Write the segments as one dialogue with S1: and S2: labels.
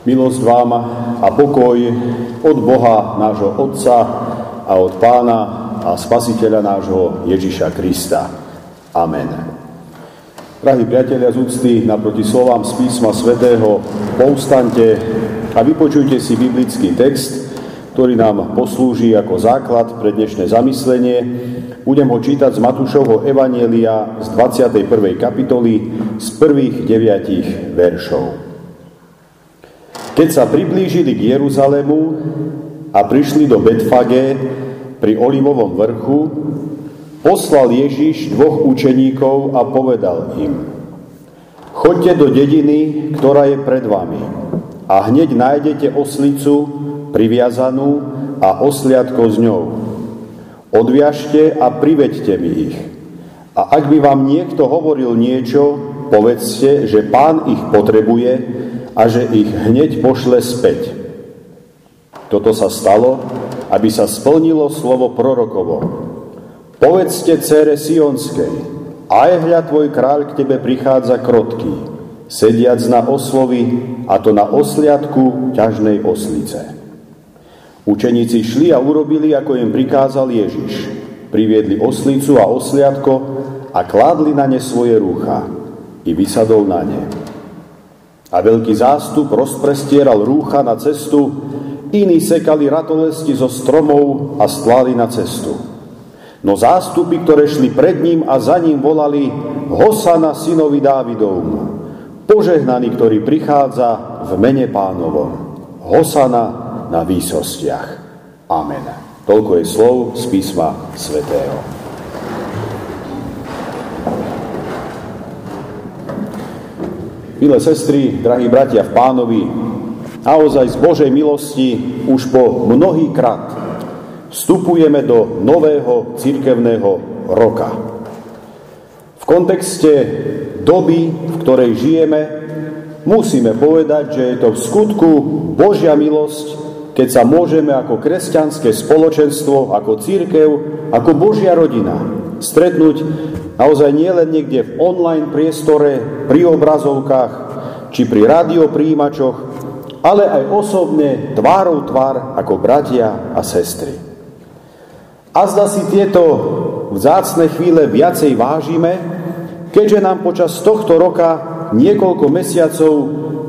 S1: Milosť vám a pokoj od Boha, nášho Otca a od Pána a Spasiteľa nášho Ježiša Krista. Amen. Drahí priatelia z úcty, naproti slovám z písma svätého, povstante a vypočujte si biblický text, ktorý nám poslúži ako základ pre dnešné zamyslenie. Budem ho čítať z Matúšovho Evanielia z 21. kapitoly z prvých deviatich veršov. Keď sa priblížili k Jeruzalému a prišli do Betfage pri Olivovom vrchu, poslal Ježiš dvoch učeníkov a povedal im, Choďte do dediny, ktorá je pred vami a hneď nájdete oslicu priviazanú a osliadko s ňou. Odviažte a priveďte mi ich. A ak by vám niekto hovoril niečo, povedzte, že pán ich potrebuje a že ich hneď pošle späť. Toto sa stalo, aby sa splnilo slovo prorokovo. Povedzte cére Sionskej, aj hľa tvoj kráľ k tebe prichádza krotký, sediac na oslovi, a to na osliadku ťažnej oslice. Učeníci šli a urobili, ako im prikázal Ježiš. Priviedli oslicu a osliadko a kládli na ne svoje rúcha i vysadol na ne. A veľký zástup rozprestieral rúcha na cestu, iní sekali ratolesti zo stromov a stlali na cestu. No zástupy, ktoré šli pred ním a za ním volali Hosana synovi Dávidovmu, požehnaný, ktorý prichádza v mene pánovom. Hosana na výsostiach. Amen. Toľko je slov z písma svätého. Milé sestry, drahí bratia v pánovi, naozaj z Božej milosti už po mnohý krát vstupujeme do nového cirkevného roka. V kontexte doby, v ktorej žijeme, musíme povedať, že je to v skutku Božia milosť, keď sa môžeme ako kresťanské spoločenstvo, ako církev, ako Božia rodina stretnúť Naozaj nie len niekde v online priestore, pri obrazovkách či pri radiopríjimačoch, ale aj osobne tvárou tvár ako bratia a sestry. A zda si tieto vzácne chvíle viacej vážime, keďže nám počas tohto roka niekoľko mesiacov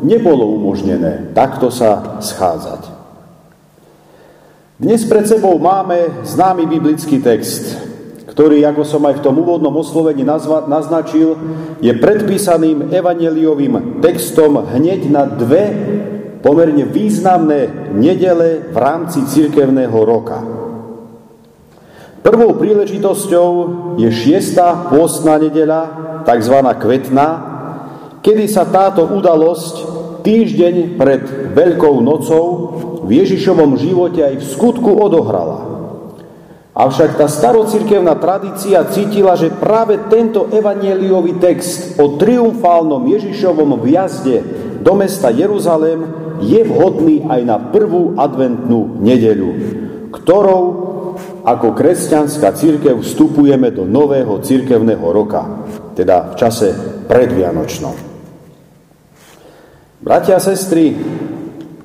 S1: nebolo umožnené takto sa schádzať. Dnes pred sebou máme známy biblický text, ktorý, ako som aj v tom úvodnom oslovení naznačil, je predpísaným evaneliovým textom hneď na dve pomerne významné nedele v rámci cirkevného roka. Prvou príležitosťou je šiesta pôstna nedeľa, tzv. kvetná, kedy sa táto udalosť týždeň pred Veľkou nocou v Ježišovom živote aj v skutku odohrala. Avšak tá starocirkevná tradícia cítila, že práve tento evanieliový text o triumfálnom Ježišovom vjazde do mesta Jeruzalém je vhodný aj na prvú adventnú nedeľu, ktorou ako kresťanská církev vstupujeme do nového církevného roka, teda v čase predvianočnom. Bratia a sestry,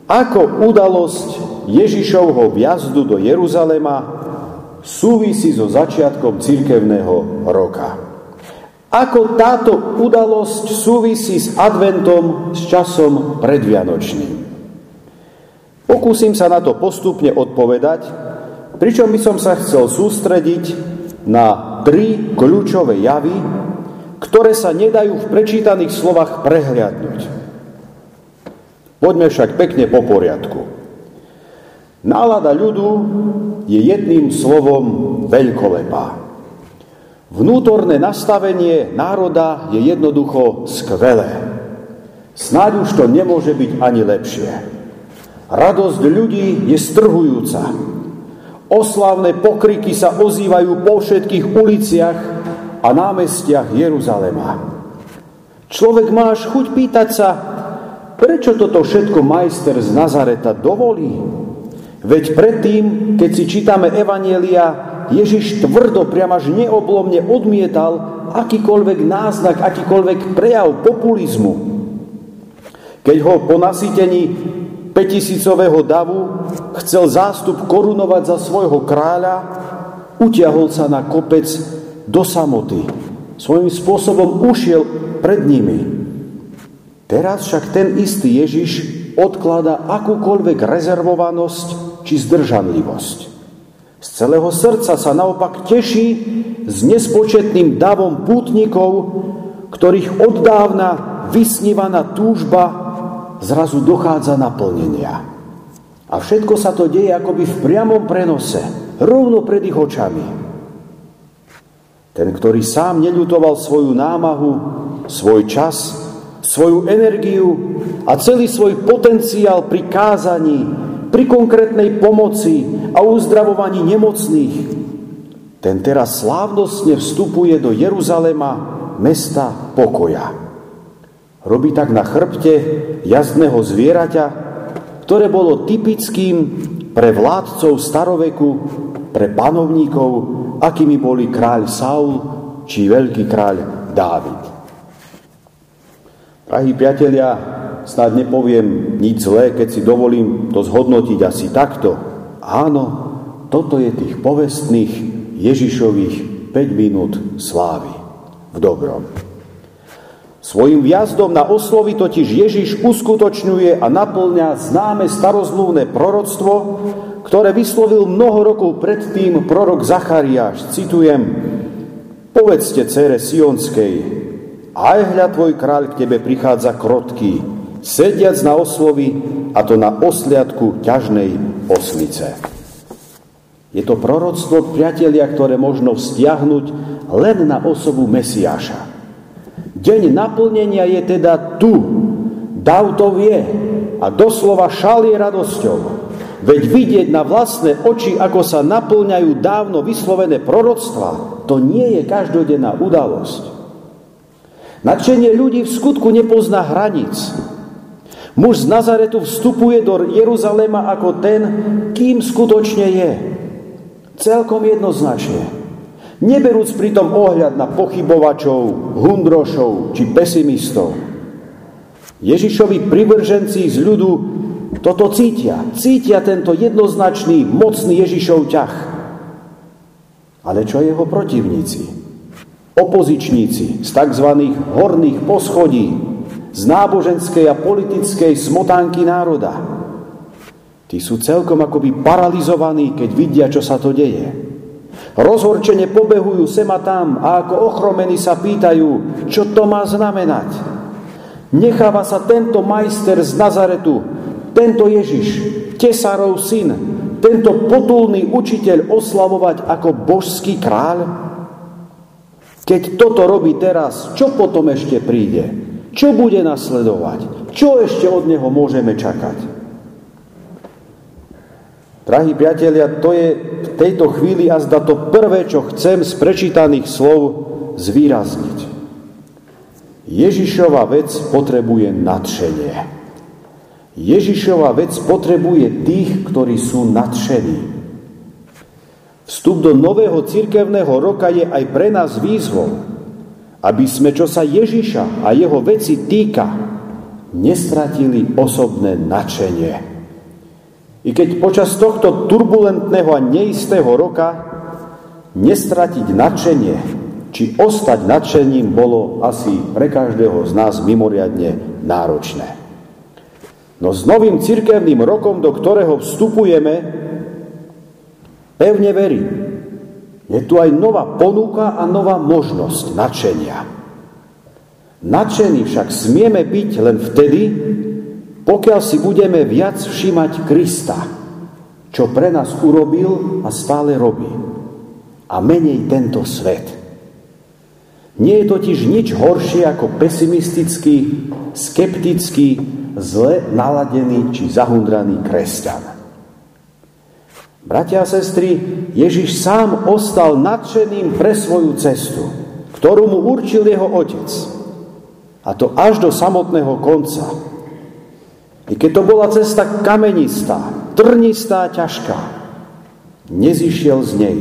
S1: ako udalosť Ježišovho vjazdu do Jeruzalema súvisí so začiatkom církevného roka. Ako táto udalosť súvisí s adventom, s časom predvianočným? Pokúsim sa na to postupne odpovedať, pričom by som sa chcel sústrediť na tri kľúčové javy, ktoré sa nedajú v prečítaných slovách prehliadnúť. Poďme však pekne po poriadku. Nálada ľudu je jedným slovom veľkolepá. Vnútorné nastavenie národa je jednoducho skvelé. Snáď už to nemôže byť ani lepšie. Radosť ľudí je strhujúca. Oslávne pokriky sa ozývajú po všetkých uliciach a námestiach Jeruzalema. Človek má až chuť pýtať sa, prečo toto všetko majster z Nazareta dovolí? Veď predtým, keď si čítame Evanielia, Ježiš tvrdo, priam až neoblomne odmietal akýkoľvek náznak, akýkoľvek prejav populizmu. Keď ho po nasytení 5000 davu chcel zástup korunovať za svojho kráľa, utiahol sa na kopec do samoty. Svojím spôsobom ušiel pred nimi. Teraz však ten istý Ježiš odklada akúkoľvek rezervovanosť či zdržanlivosť. Z celého srdca sa naopak teší s nespočetným davom pútnikov, ktorých oddávna vysnívaná túžba zrazu dochádza naplnenia. A všetko sa to deje akoby v priamom prenose, rovno pred ich očami. Ten, ktorý sám neľutoval svoju námahu, svoj čas, svoju energiu a celý svoj potenciál pri kázaní, pri konkrétnej pomoci a uzdravovaní nemocných, ten teraz slávnostne vstupuje do Jeruzalema, mesta pokoja. Robí tak na chrbte jazdného zvieraťa, ktoré bolo typickým pre vládcov staroveku, pre panovníkov, akými boli kráľ Saul či veľký kráľ Dávid. Drahí priatelia, snad nepoviem nič zlé, keď si dovolím to zhodnotiť asi takto. Áno, toto je tých povestných Ježišových 5 minút slávy v dobrom. Svojim vjazdom na oslovy totiž Ježiš uskutočňuje a naplňa známe starozmluvné proroctvo, ktoré vyslovil mnoho rokov predtým prorok Zachariáš. Citujem, povedzte cére Sionskej, aj hľa tvoj kráľ k tebe prichádza krotký, sediac na oslovy, a to na osliadku ťažnej oslice. Je to proroctvo, priatelia, ktoré možno vzťahnuť len na osobu Mesiáša. Deň naplnenia je teda tu. Dav to vie a doslova šalie radosťou. Veď vidieť na vlastné oči, ako sa naplňajú dávno vyslovené proroctva, to nie je každodenná udalosť. Nadšenie ľudí v skutku nepozná hraníc. Muž z Nazaretu vstupuje do Jeruzalema ako ten, kým skutočne je. Celkom jednoznačne. Neberúc pritom ohľad na pochybovačov, hundrošov či pesimistov. Ježišovi privrženci z ľudu toto cítia. Cítia tento jednoznačný, mocný Ježišov ťah. Ale čo jeho protivníci? Opozičníci z tzv. horných poschodí, z náboženskej a politickej smotánky národa. Tí sú celkom akoby paralizovaní, keď vidia, čo sa to deje. Rozhorčene pobehujú sem a tam a ako ochromení sa pýtajú, čo to má znamenať. Necháva sa tento majster z Nazaretu, tento Ježiš, tesárov syn, tento potulný učiteľ oslavovať ako božský kráľ? Keď toto robí teraz, čo potom ešte príde? Čo bude nasledovať? Čo ešte od neho môžeme čakať? Drahí priatelia, to je v tejto chvíli a zda to prvé, čo chcem z prečítaných slov zvýrazniť. Ježišova vec potrebuje nadšenie. Ježišova vec potrebuje tých, ktorí sú nadšení. Vstup do nového cirkevného roka je aj pre nás výzvou, aby sme, čo sa Ježiša a jeho veci týka, nestratili osobné nadšenie. I keď počas tohto turbulentného a neistého roka nestratiť nadšenie, či ostať nadšením bolo asi pre každého z nás mimoriadne náročné. No s novým cirkevným rokom, do ktorého vstupujeme, pevne verím, je tu aj nová ponuka a nová možnosť nadšenia. Nadšení však smieme byť len vtedy, pokiaľ si budeme viac všímať Krista, čo pre nás urobil a stále robí, a menej tento svet. Nie je totiž nič horšie ako pesimistický, skeptický, zle naladený či zahundraný kresťan. Bratia a sestry, Ježiš sám ostal nadšeným pre svoju cestu, ktorú mu určil jeho otec. A to až do samotného konca. I keď to bola cesta kamenistá, trnistá, ťažká, nezišiel z nej.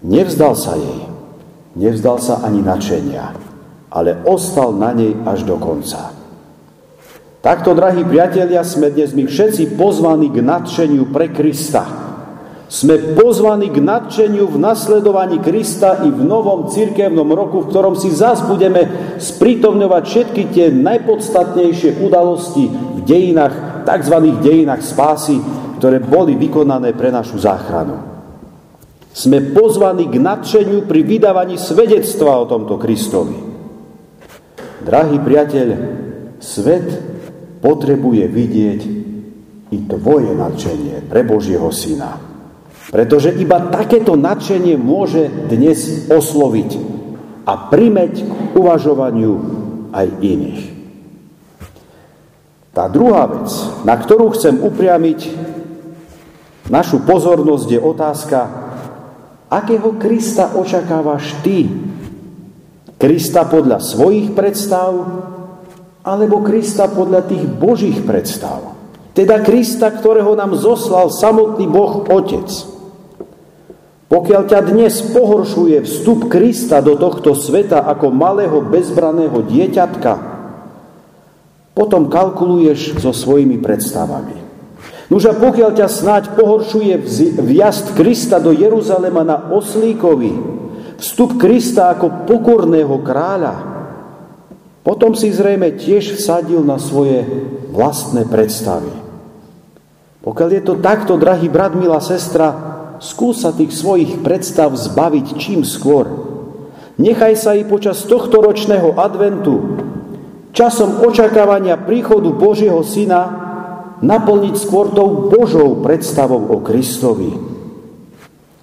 S1: Nevzdal sa jej. Nevzdal sa ani načenia, ale ostal na nej až do konca. Takto, drahí priatelia, sme dnes my všetci pozvaní k nadšeniu pre Krista. Sme pozvaní k nadšeniu v nasledovaní Krista i v novom cirkevnom roku, v ktorom si zás budeme sprítomňovať všetky tie najpodstatnejšie udalosti v dejinách, tzv. dejinách spásy, ktoré boli vykonané pre našu záchranu. Sme pozvaní k nadšeniu pri vydávaní svedectva o tomto Kristovi. Drahý priateľ, svet potrebuje vidieť i tvoje nadšenie pre Božieho Syna. Pretože iba takéto nadšenie môže dnes osloviť a primeť k uvažovaniu aj iných. Tá druhá vec, na ktorú chcem upriamiť našu pozornosť, je otázka, akého Krista očakávaš ty? Krista podľa svojich predstav alebo Krista podľa tých Božích predstav? Teda Krista, ktorého nám zoslal samotný Boh Otec. Pokiaľ ťa dnes pohoršuje vstup Krista do tohto sveta ako malého bezbraného dieťatka, potom kalkuluješ so svojimi predstavami. Nuž a pokiaľ ťa snáď pohoršuje vjazd Krista do Jeruzalema na oslíkovi, vstup Krista ako pokorného kráľa, potom si zrejme tiež vsadil na svoje vlastné predstavy. Pokiaľ je to takto, drahý brat, milá sestra, skúsa tých svojich predstav zbaviť čím skôr. Nechaj sa i počas tohto ročného adventu, časom očakávania príchodu Božieho Syna, naplniť skôr tou Božou predstavou o Kristovi.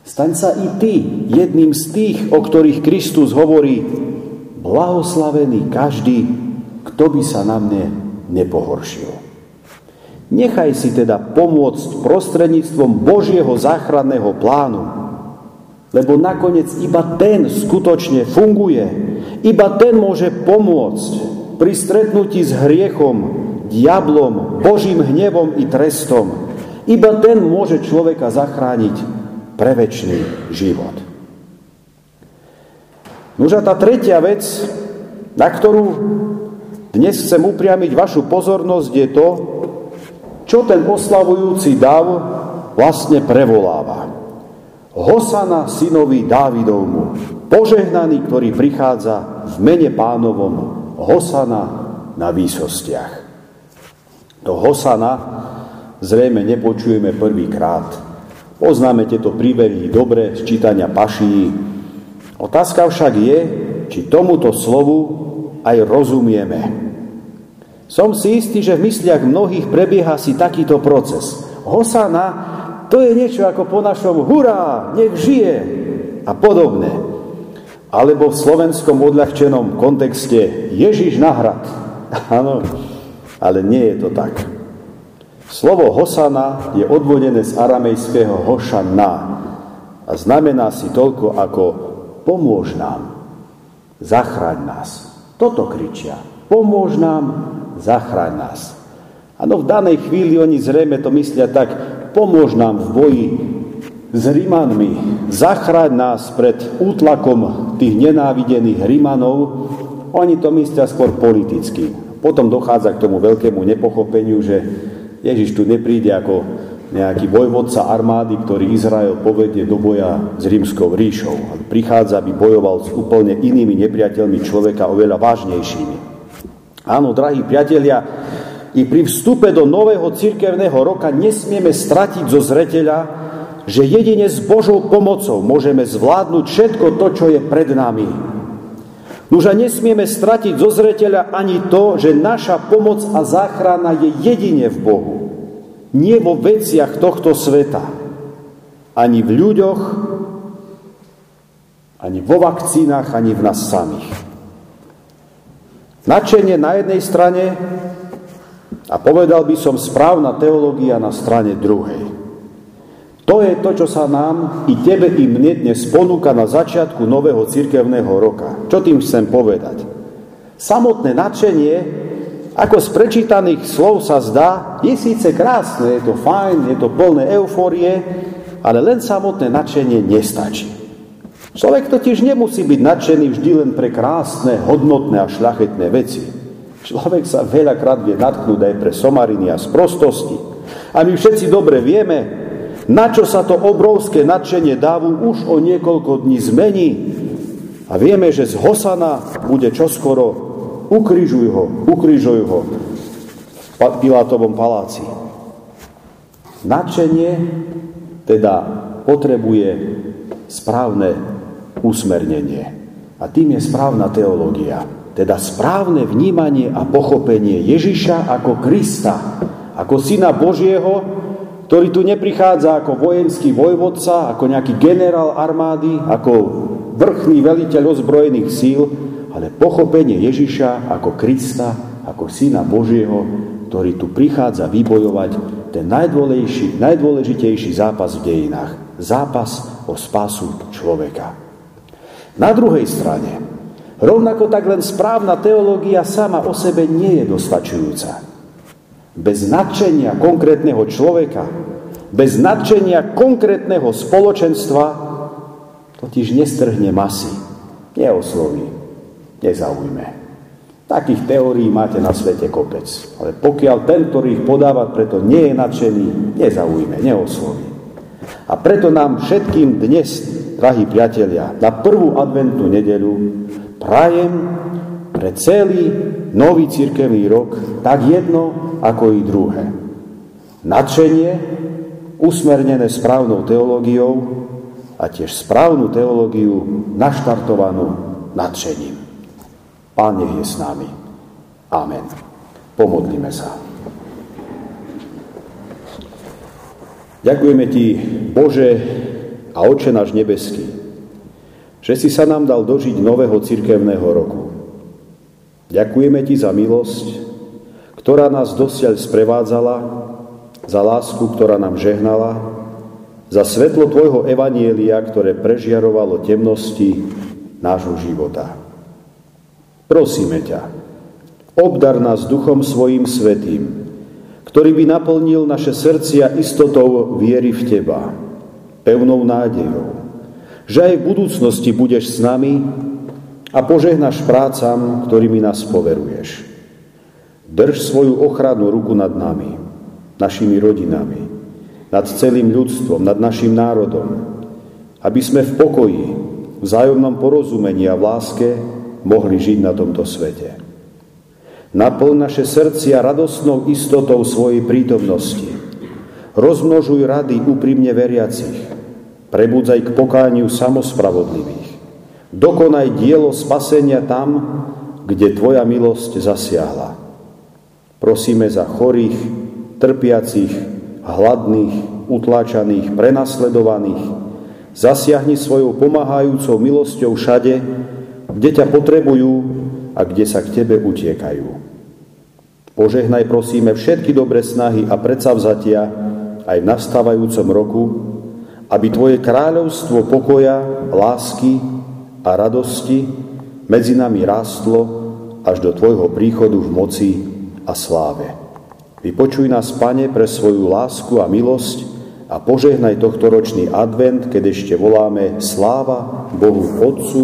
S1: Staň sa i ty jedným z tých, o ktorých Kristus hovorí, blahoslavený každý, kto by sa na mne nepohoršil. Nechaj si teda pomôcť prostredníctvom Božieho záchranného plánu, lebo nakoniec iba ten skutočne funguje. Iba ten môže pomôcť pri stretnutí s hriechom, diablom, Božím hnevom i trestom. Iba ten môže človeka zachrániť pre väčší život. Nož a tá tretia vec, na ktorú dnes chcem upriamiť vašu pozornosť, je to, čo ten oslavujúci dav vlastne prevoláva. Hosana synovi Dávidovmu, požehnaný, ktorý prichádza v mene pánovom, Hosana na výsostiach. To Hosana zrejme nepočujeme prvýkrát. Poznáme tieto príbehy dobre z čítania paší. Otázka však je, či tomuto slovu aj rozumieme. Som si istý, že v mysliach mnohých prebieha si takýto proces. Hosana, to je niečo ako po našom hurá, nech žije a podobne. Alebo v slovenskom odľahčenom kontexte Ježiš nahrad. Áno, ale nie je to tak. Slovo Hosana je odvodené z aramejského Hošana a znamená si toľko ako pomôž nám, zachraň nás. Toto kričia. Pomôž nám, zachráň nás. Áno, v danej chvíli oni zrejme to myslia tak, pomôž nám v boji s Rímanmi, zachráň nás pred útlakom tých nenávidených Rímanov, oni to myslia skôr politicky. Potom dochádza k tomu veľkému nepochopeniu, že Ježiš tu nepríde ako nejaký vojvodca armády, ktorý Izrael povedie do boja s rímskou ríšou. Prichádza, aby bojoval s úplne inými nepriateľmi človeka, oveľa vážnejšími. Áno, drahí priatelia, i pri vstupe do nového cirkevného roka nesmieme stratiť zo zreteľa, že jedine s Božou pomocou môžeme zvládnuť všetko to, čo je pred nami. Nuž a nesmieme stratiť zo zreteľa ani to, že naša pomoc a záchrana je jedine v Bohu. Nie vo veciach tohto sveta. Ani v ľuďoch, ani vo vakcínach, ani v nás samých. Načenie na jednej strane a povedal by som správna teológia na strane druhej. To je to, čo sa nám i tebe i mne dnes ponúka na začiatku nového cirkevného roka. Čo tým chcem povedať? Samotné nadšenie, ako z prečítaných slov sa zdá, je síce krásne, je to fajn, je to plné eufórie, ale len samotné nadšenie nestačí. Človek totiž nemusí byť nadšený vždy len pre krásne, hodnotné a šľachetné veci. Človek sa veľakrát vie natknúť aj pre somariny a sprostosti. A my všetci dobre vieme, na čo sa to obrovské nadšenie dávu už o niekoľko dní zmení. A vieme, že z Hosana bude čoskoro ukrižuj ho, ukrižuj ho v Pilátovom paláci. Nadšenie teda potrebuje správne usmernenie. A tým je správna teológia. Teda správne vnímanie a pochopenie Ježiša ako Krista, ako Syna Božieho, ktorý tu neprichádza ako vojenský vojvodca, ako nejaký generál armády, ako vrchný veliteľ ozbrojených síl, ale pochopenie Ježiša ako Krista, ako Syna Božieho, ktorý tu prichádza vybojovať ten najdôležitejší, najdôležitejší zápas v dejinách. Zápas o spásu človeka. Na druhej strane, rovnako tak len správna teológia sama o sebe nie je dostačujúca. Bez nadšenia konkrétneho človeka, bez nadšenia konkrétneho spoločenstva totiž nestrhne masy, neosloví, nezaujme. Takých teórií máte na svete kopec. Ale pokiaľ ten, ktorý ich podáva, preto nie je nadšený, nezaujme, neosloví. A preto nám všetkým dnes drahí priatelia, na prvú adventnú nedelu prajem pre celý nový cirkevný rok tak jedno, ako i druhé. Nadšenie, usmernené správnou teológiou a tiež správnu teológiu naštartovanú nadšením. Pán nech je s nami. Amen. Pomodlíme sa. Ďakujeme Ti, Bože, a Oče náš nebeský, že si sa nám dal dožiť nového cirkevného roku. Ďakujeme Ti za milosť, ktorá nás dosiaľ sprevádzala, za lásku, ktorá nám žehnala, za svetlo Tvojho evanielia, ktoré prežiarovalo temnosti nášho života. Prosíme ťa, obdar nás duchom svojim svetým, ktorý by naplnil naše srdcia istotou viery v Teba, pevnou nádejou, že aj v budúcnosti budeš s nami a požehnáš prácam, ktorými nás poveruješ. Drž svoju ochrannú ruku nad nami, našimi rodinami, nad celým ľudstvom, nad našim národom, aby sme v pokoji, vzájomnom porozumení a v láske mohli žiť na tomto svete. Naplň naše srdcia radosnou istotou svojej prítomnosti. Rozmnožuj rady úprimne veriacich Prebudzaj k pokániu samospravodlivých. Dokonaj dielo spasenia tam, kde Tvoja milosť zasiahla. Prosíme za chorých, trpiacich, hladných, utláčaných, prenasledovaných. Zasiahni svojou pomáhajúcou milosťou všade, kde ťa potrebujú a kde sa k Tebe utiekajú. Požehnaj prosíme všetky dobré snahy a predsavzatia aj v nastávajúcom roku, aby Tvoje kráľovstvo pokoja, lásky a radosti medzi nami rástlo až do Tvojho príchodu v moci a sláve. Vypočuj nás, Pane, pre svoju lásku a milosť a požehnaj tohto ročný advent, keď ešte voláme sláva Bohu Otcu